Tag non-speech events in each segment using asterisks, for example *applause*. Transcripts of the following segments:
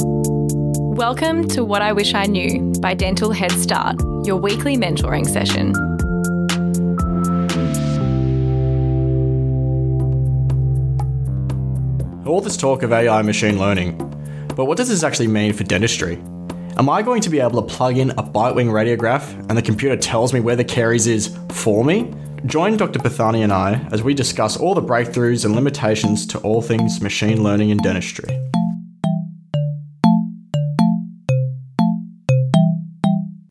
Welcome to What I Wish I Knew by Dental Head Start, your weekly mentoring session. All this talk of AI machine learning, but what does this actually mean for dentistry? Am I going to be able to plug in a bite wing radiograph and the computer tells me where the caries is for me? Join Dr. Pethani and I as we discuss all the breakthroughs and limitations to all things machine learning in dentistry.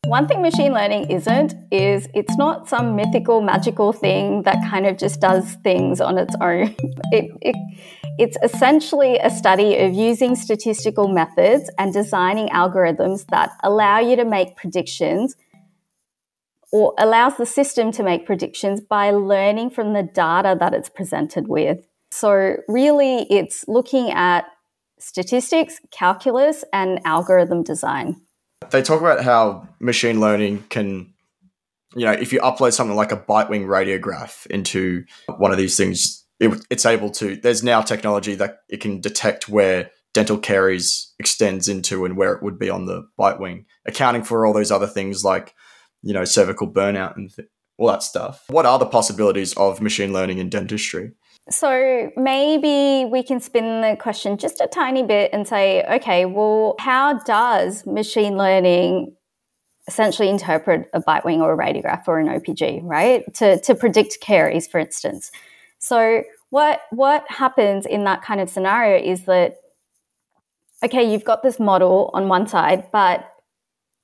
One thing machine learning isn't is it's not some mythical magical thing that kind of just does things on its own. *laughs* It, it, it's essentially a study of using statistical methods and designing algorithms that allow you to make predictions or allows the system to make predictions by learning from the data that it's presented with. So really it's looking at statistics, calculus and algorithm design they talk about how machine learning can you know if you upload something like a bite wing radiograph into one of these things it, it's able to there's now technology that it can detect where dental caries extends into and where it would be on the bite wing accounting for all those other things like you know cervical burnout and th- all that stuff. What are the possibilities of machine learning in dentistry so maybe we can spin the question just a tiny bit and say, okay, well, how does machine learning essentially interpret a bite wing or a radiograph or an OPG, right? To, to predict caries, for instance. So what what happens in that kind of scenario is that okay, you've got this model on one side, but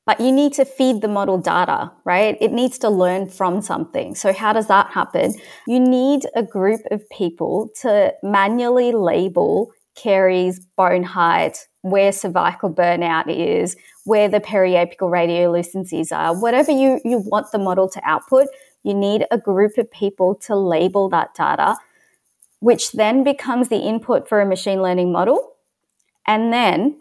but you need to feed the model data, right? It needs to learn from something. So how does that happen? You need a group of people to manually label caries, bone height, where cervical burnout is, where the periapical radiolucencies are, whatever you, you want the model to output, you need a group of people to label that data, which then becomes the input for a machine learning model. And then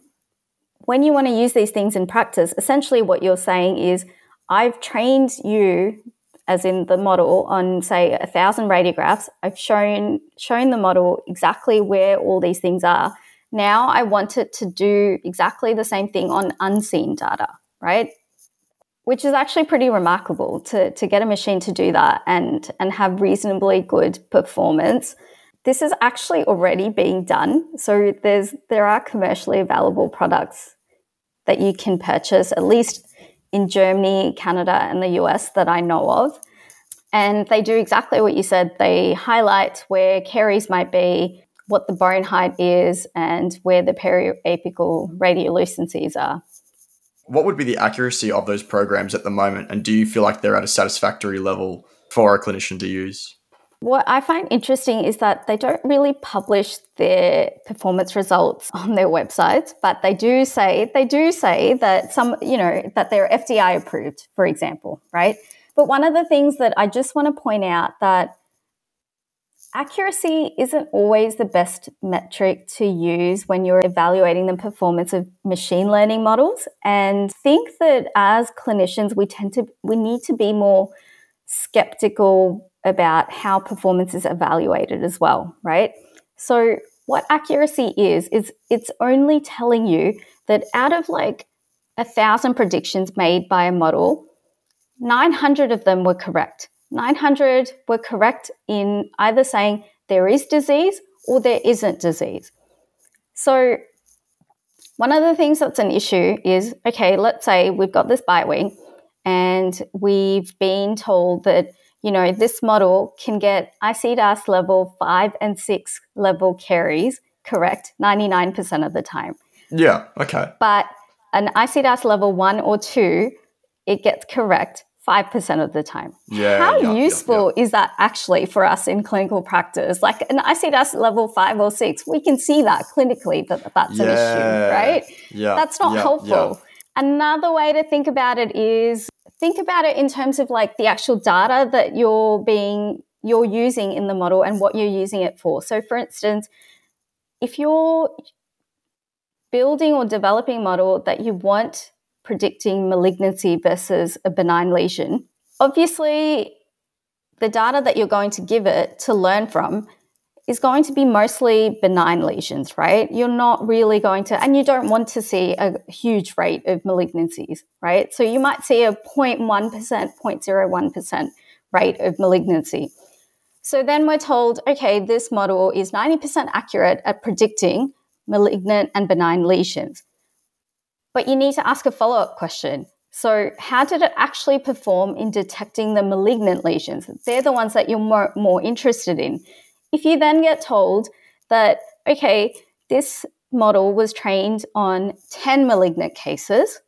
when you want to use these things in practice, essentially what you're saying is, I've trained you, as in the model, on say a thousand radiographs. I've shown shown the model exactly where all these things are. Now I want it to do exactly the same thing on unseen data, right? Which is actually pretty remarkable to, to get a machine to do that and, and have reasonably good performance this is actually already being done. So there's there are commercially available products that you can purchase, at least in Germany, Canada, and the US that I know of. And they do exactly what you said. They highlight where caries might be, what the bone height is, and where the periapical radiolucencies are. What would be the accuracy of those programs at the moment? And do you feel like they're at a satisfactory level for a clinician to use? What I find interesting is that they don't really publish their performance results on their websites, but they do say they do say that some, you know, that they're FDI approved, for example, right? But one of the things that I just want to point out that accuracy isn't always the best metric to use when you're evaluating the performance of machine learning models and think that as clinicians we tend to we need to be more skeptical about how performance is evaluated as well, right? So what accuracy is, is it's only telling you that out of like a thousand predictions made by a model, 900 of them were correct. 900 were correct in either saying there is disease or there isn't disease. So one of the things that's an issue is okay, let's say we've got this bite wing and we've been told that you know, this model can get ICDAS level five and six level caries correct 99% of the time. Yeah, okay. But an ICDAS level one or two, it gets correct 5% of the time. Yeah. How yeah, useful yeah, yeah. is that actually for us in clinical practice? Like an ICDAS level five or six, we can see that clinically that that's an issue, right? Yeah. That's not helpful. Another way to think about it is think about it in terms of like the actual data that you're being you're using in the model and what you're using it for. So for instance, if you're building or developing a model that you want predicting malignancy versus a benign lesion, obviously the data that you're going to give it to learn from is going to be mostly benign lesions, right? You're not really going to, and you don't want to see a huge rate of malignancies, right? So you might see a 0.1%, 0.01% rate of malignancy. So then we're told, okay, this model is 90% accurate at predicting malignant and benign lesions. But you need to ask a follow up question. So, how did it actually perform in detecting the malignant lesions? They're the ones that you're more, more interested in. If you then get told that, okay, this model was trained on 10 malignant cases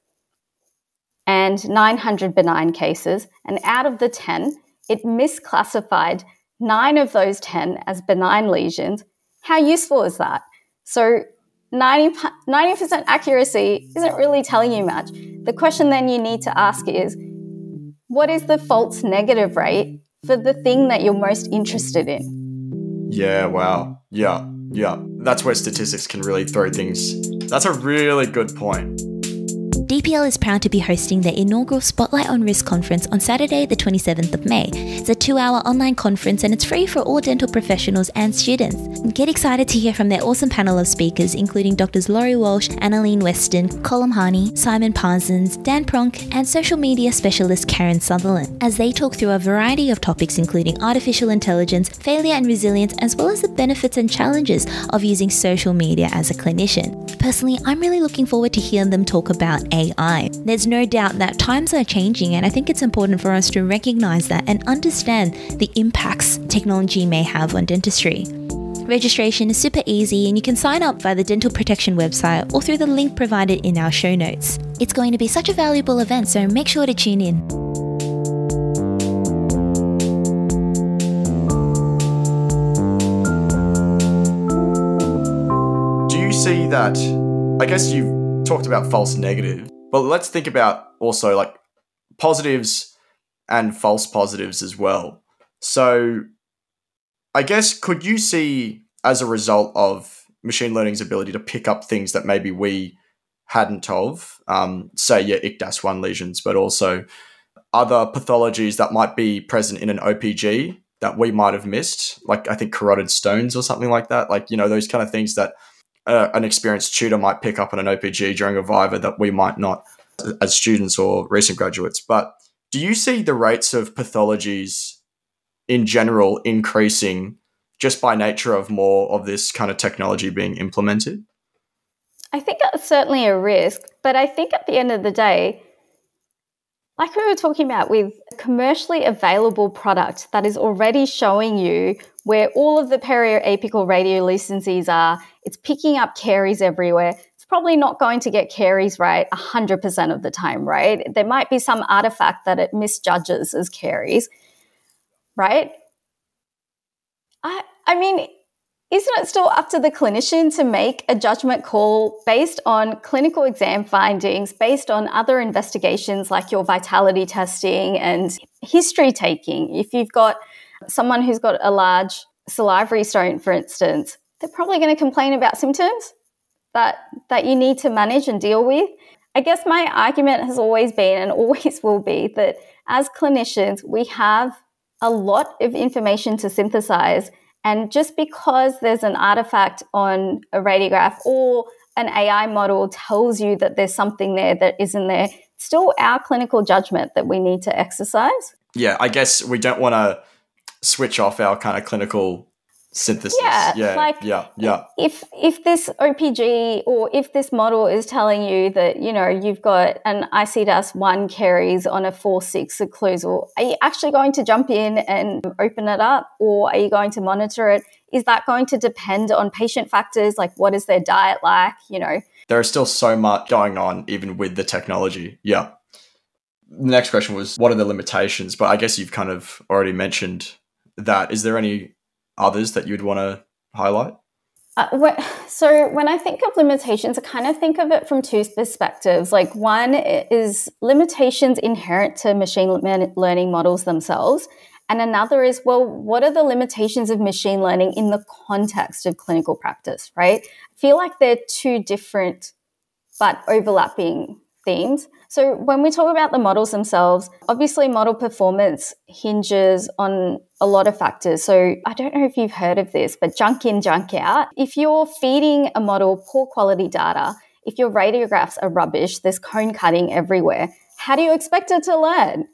and 900 benign cases, and out of the 10, it misclassified nine of those 10 as benign lesions, how useful is that? So 90, 90% accuracy isn't really telling you much. The question then you need to ask is what is the false negative rate for the thing that you're most interested in? Yeah, wow. Yeah, yeah. That's where statistics can really throw things. That's a really good point. DPL is proud to be hosting their inaugural Spotlight on Risk conference on Saturday, the 27th of May. It's a two hour online conference and it's free for all dental professionals and students. Get excited to hear from their awesome panel of speakers, including Drs. Laurie Walsh, Annalene Weston, Colm Harney, Simon Parsons, Dan Pronk, and social media specialist Karen Sutherland, as they talk through a variety of topics, including artificial intelligence, failure and resilience, as well as the benefits and challenges of using social media as a clinician. Personally, I'm really looking forward to hearing them talk about AI. There's no doubt that times are changing, and I think it's important for us to recognize that and understand the impacts technology may have on dentistry. Registration is super easy and you can sign up via the Dental Protection website or through the link provided in our show notes. It's going to be such a valuable event, so make sure to tune in. Do you see that? I guess you've talked about false negative, but let's think about also like positives and false positives as well. So, I guess could you see as a result of machine learning's ability to pick up things that maybe we hadn't of, um, say your ICDAS one lesions, but also other pathologies that might be present in an OPG that we might have missed, like I think carotid stones or something like that. Like you know those kind of things that uh, an experienced tutor might pick up on an OPG during a viva that we might not as students or recent graduates. But do you see the rates of pathologies in general increasing just by nature of more of this kind of technology being implemented? I think that's certainly a risk, but I think at the end of the day, like we were talking about with commercially available product that is already showing you where all of the periapical radiolucencies are, it's picking up caries everywhere. It's probably not going to get caries right 100% of the time, right? There might be some artifact that it misjudges as caries, right? I, I mean, isn't it still up to the clinician to make a judgment call based on clinical exam findings, based on other investigations like your vitality testing and history taking? If you've got someone who's got a large salivary stone, for instance, they're probably going to complain about symptoms that, that you need to manage and deal with. I guess my argument has always been and *laughs* always will be that as clinicians, we have a lot of information to synthesize and just because there's an artifact on a radiograph or an AI model tells you that there's something there that isn't there, still our clinical judgment that we need to exercise. Yeah, I guess we don't want to switch off our kind of clinical synthesis. Yeah, yeah, like yeah, yeah. If if this OPG or if this model is telling you that you know you've got an ICDAS one caries on a four six occlusal, are you actually going to jump in and open it up, or are you going to monitor it? Is that going to depend on patient factors like what is their diet like? You know, there is still so much going on even with the technology. Yeah. The next question was what are the limitations? But I guess you've kind of already mentioned that. Is there any others that you'd want to highlight? Uh, so when I think of limitations, I kind of think of it from two perspectives. Like one is limitations inherent to machine learning models themselves, and another is well, what are the limitations of machine learning in the context of clinical practice? Right? I feel like they're two different but overlapping themes. So, when we talk about the models themselves, obviously, model performance hinges on a lot of factors. So, I don't know if you've heard of this, but junk in, junk out. If you're feeding a model poor quality data, if your radiographs are rubbish, there's cone cutting everywhere, how do you expect it to learn?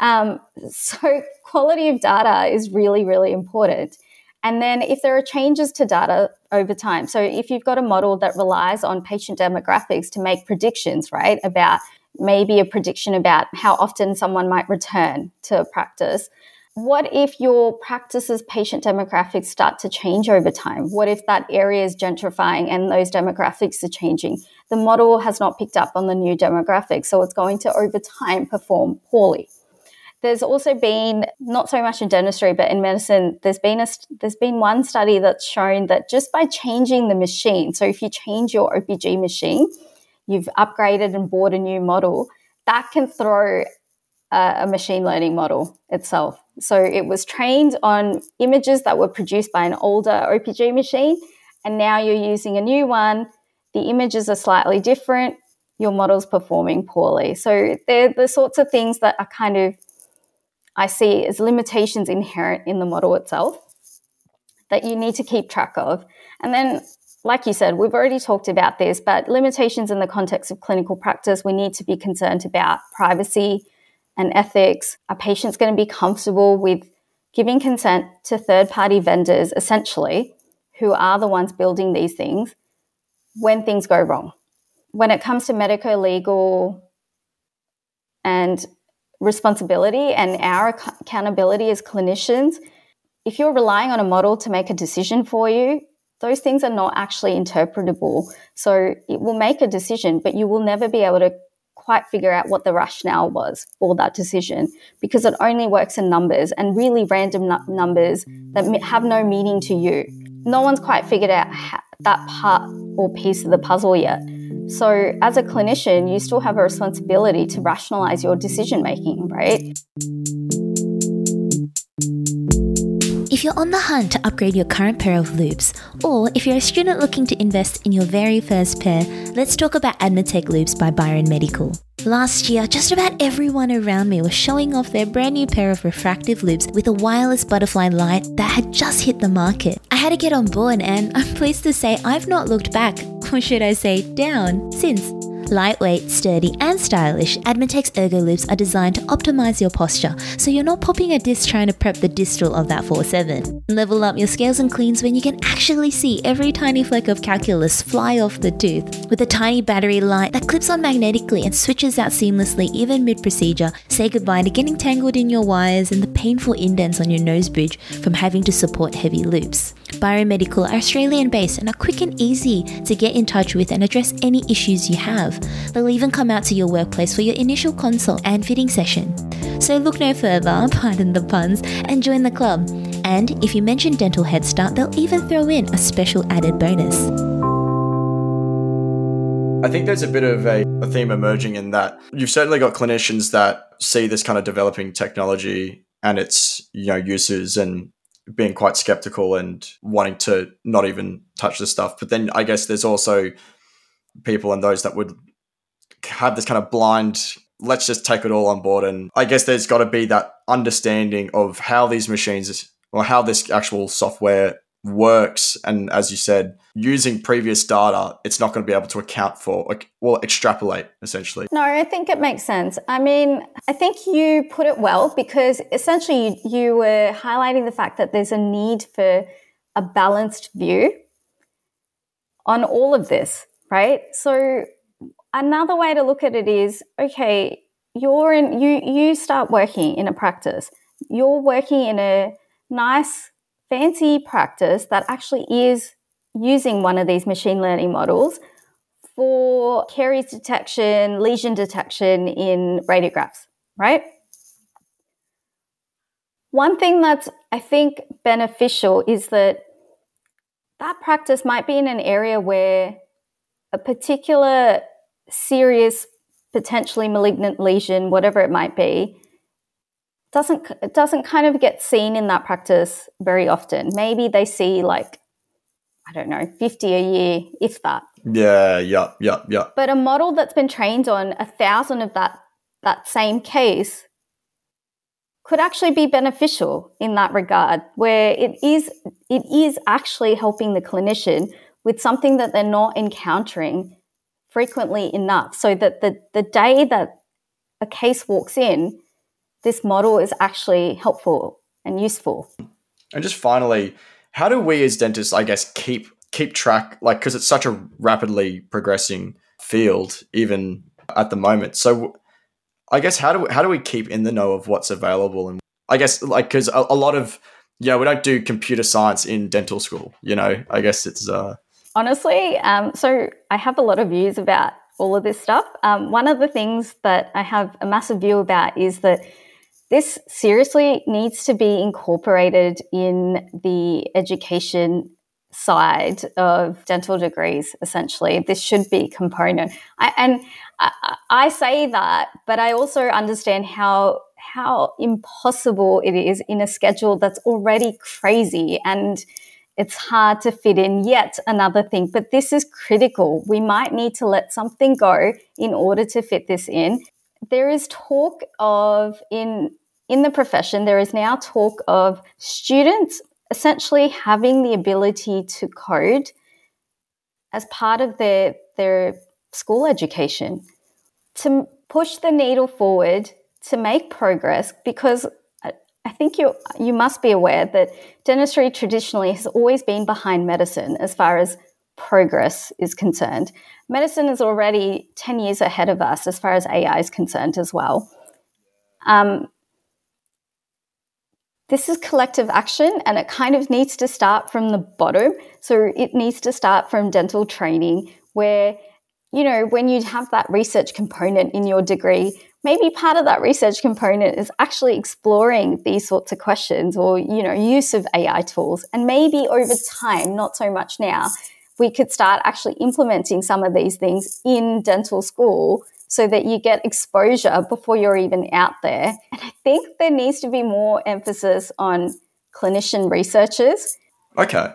Um, *laughs* so, quality of data is really, really important. And then if there are changes to data over time, so if you've got a model that relies on patient demographics to make predictions, right, about maybe a prediction about how often someone might return to practice. What if your practice's patient demographics start to change over time? What if that area is gentrifying and those demographics are changing? The model has not picked up on the new demographics, so it's going to over time perform poorly. There's also been not so much in dentistry, but in medicine, there's been a there's been one study that's shown that just by changing the machine, so if you change your OPG machine, you've upgraded and bought a new model, that can throw a, a machine learning model itself. So it was trained on images that were produced by an older OPG machine, and now you're using a new one. The images are slightly different. Your model's performing poorly. So they're the sorts of things that are kind of I see as limitations inherent in the model itself that you need to keep track of. And then, like you said, we've already talked about this, but limitations in the context of clinical practice, we need to be concerned about privacy and ethics. Are patients going to be comfortable with giving consent to third party vendors, essentially, who are the ones building these things when things go wrong? When it comes to medico legal and responsibility and our accountability as clinicians. If you're relying on a model to make a decision for you, those things are not actually interpretable. So it will make a decision, but you will never be able to quite figure out what the rationale was for that decision because it only works in numbers and really random numbers that have no meaning to you. No one's quite figured out that part or piece of the puzzle yet. So, as a clinician, you still have a responsibility to rationalize your decision making, right? If you're on the hunt to upgrade your current pair of loupes, or if you're a student looking to invest in your very first pair, let's talk about Admetec Loupes by Byron Medical. Last year, just about everyone around me was showing off their brand new pair of refractive loupes with a wireless butterfly light that had just hit the market. I had to get on board, and I'm pleased to say I've not looked back, or should I say down, since. Lightweight, sturdy, and stylish, Admetec's Ergo Loupes are designed to optimize your posture so you're not popping a disc trying to prep the distal of that 4-7. Level up your scales and cleans when you can actually see every tiny fleck of calculus fly off the tooth. With a tiny battery light that clips on magnetically and switches out seamlessly even mid procedure, say goodbye to getting tangled in your wires and the painful indents on your nose bridge from having to support heavy loupes. Biomedical are Australian based and are quick and easy to get in touch with and address any issues you have. They'll even come out to your workplace for your initial consult and fitting session. So look no further, pardon the puns, and join the club. And if you mention Dental Head Start, they'll even throw in a special added bonus. I think there's a bit of a, a theme emerging in that you've certainly got clinicians that see this kind of developing technology and its you know uses and being quite skeptical and wanting to not even touch the stuff. But then I guess there's also people and those that would have this kind of blind let's just take it all on board. And i guess there's got to be that understanding of how these machines or how this actual software works. And as you said using previous data it's not going to be able to account for like well extrapolate essentially. No i think it makes sense. I mean i think you put it well because essentially you, you were highlighting the fact that there's a need for a balanced view on all of this right? So another way to look at it is okay you're in you you start working in a practice you're working in a nice fancy practice that actually is using one of these machine learning models for caries detection, lesion detection in radiographs, right? One thing that's, I think, beneficial is that that practice might be in an area where a particular serious, potentially malignant lesion, whatever it might be, doesn't it doesn't kind of get seen in that practice very often. Maybe they see like I don't know, 50 a year, if that. Yeah, yeah, yeah, yeah. But a model that's been trained on a thousand of that that same case could actually be beneficial in that regard, where it is it is actually helping the clinician with something that they're not encountering frequently enough, so that the the day that a case walks in, this model is actually helpful and useful. And just finally, how do we as dentists, I guess, keep keep track, like, because it's such a rapidly progressing field, even at the moment. So, I guess how do we, how do we keep in the know of what's available? And I guess like because a, a, lot of yeah, we don't do computer science in dental school. You know, I guess it's uh honestly. Um, so I have a lot of views about all of this stuff. Um, one of the things that I have a massive view about is that this seriously needs to be incorporated in the education side of dental degrees essentially this should be component I, and I, I, say that but i also understand how how impossible it is in a schedule that's already crazy and it's hard to fit in yet another thing but this is critical. We might need to let something go in order to fit this in. There is talk of in in the profession there is now talk of students essentially having the ability to code as part of their their school education to push the needle forward to make progress because I think you you must be aware that dentistry traditionally has always been behind medicine as far as progress is concerned. Medicine is already 10 years ahead of us as far as AI is concerned as well. Um, this is collective action and it kind of needs to start from the bottom. So it needs to start from dental training, where, you know, when you have that research component in your degree, maybe part of that research component is actually exploring these sorts of questions or, you know, use of AI tools. And maybe over time, not so much now, we could start actually implementing some of these things in dental school so that you get exposure before you're even out there. And I think there needs to be more emphasis on clinician researchers. Okay.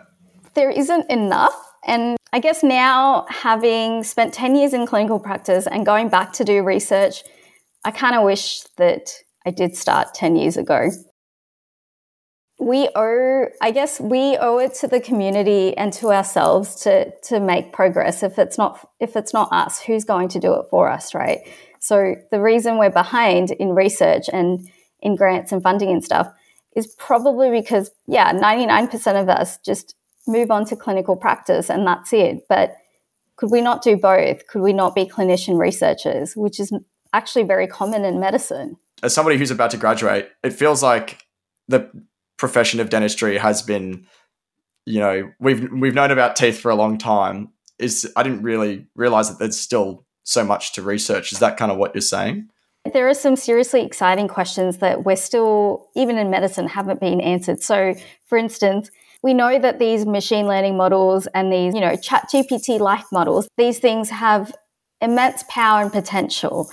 There isn't enough. And I guess now, having spent 10 years in clinical practice and going back to do research, I kind of wish that I did start 10 years ago. We owe i guess we owe it to the community and to ourselves to to make progress. If it's not if it's not us who's going to do it for us right? So the reason we're behind in research and in grants and funding and stuff is probably because yeah 99% of us just move on to clinical practice and that's it. But could we not do both? Could we not be clinician researchers which is actually very common in medicine as somebody who's about to graduate it feels like the profession of dentistry has been, you know, we've we've known about teeth for a long time. Is I didn't really realize that there's still so much to research. Is that kind of what you're saying? There are some seriously exciting questions that we're still, even in medicine, haven't been answered. So, for instance, we know that these machine learning models and these, you know, chat GPT like models, these things have immense power and potential.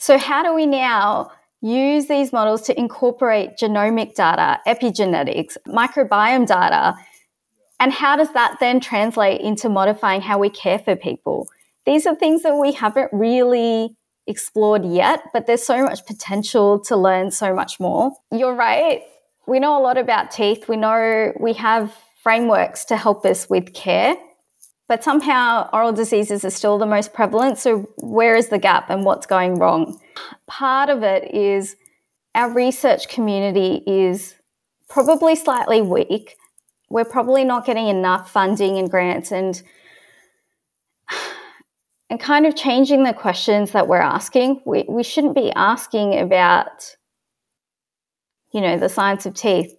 So, how do we now use these models to incorporate genomic data, epigenetics, microbiome data. And how does that then translate into modifying how we care for people? These are things that we haven't really explored yet, but there's so much potential to learn so much more. You're right. We know a lot about teeth. We know we have frameworks to help us with care, but somehow oral diseases are still the most prevalent. So, where is the gap and what's going wrong? part of it is our research community is probably slightly weak. We're probably not getting enough funding and grants and and kind of changing the questions that we're asking. We, we shouldn't be asking about, you know, the science of teeth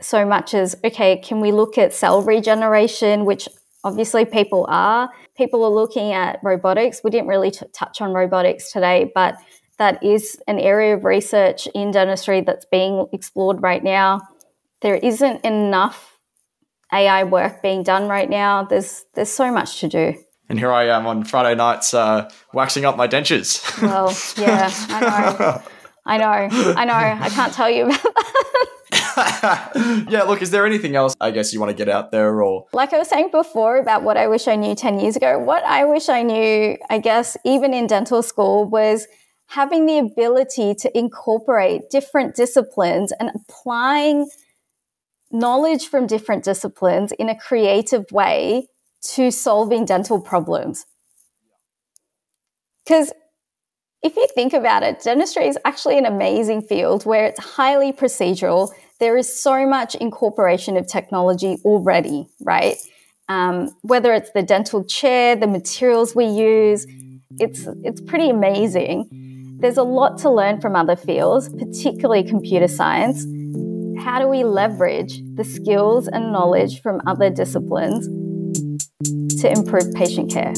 so much as, okay, can we look at cell regeneration, which obviously people are. People are looking at robotics. We didn't really t- touch on robotics today, but that is an area of research in dentistry that's being explored right now. There isn't enough AI work being done right now. There's there's so much to do. And here I am on Friday nights uh, waxing up my dentures. Well, yeah, I know. *laughs* I know. I know. I can't tell you about that. *laughs* yeah, look, is there anything else I guess you want to get out there or Like I was saying before about what I wish I knew 10 years ago, what I wish I knew, I guess, even in dental school was having the ability to incorporate different disciplines and applying knowledge from different disciplines in a creative way to solving dental problems. Because if you think about it, dentistry is actually an amazing field where it's highly procedural. There is so much incorporation of technology already, right? Um, whether it's the dental chair, the materials we use, it's it's pretty amazing. There's a lot to learn from other fields, particularly computer science. How do we leverage the skills and knowledge from other disciplines to improve patient care?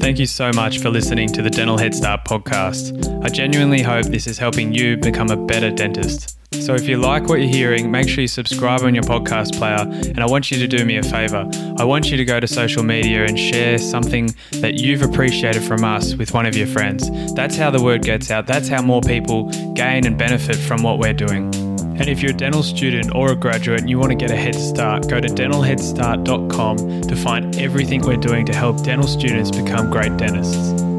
Thank you so much for listening to the Dental Head Start podcast. I genuinely hope this is helping you become a better dentist. So if you like what you're hearing, make sure you subscribe on your podcast player. And I want you to do me a favor. I want you to go to social media and share something that you've appreciated from us with one of your friends. That's how the word gets out. That's how more people gain and benefit from what we're doing. And if you're a dental student or a graduate and you want to get a head start, go to dentalheadstart.com to find everything we're doing to help dental students become great dentists.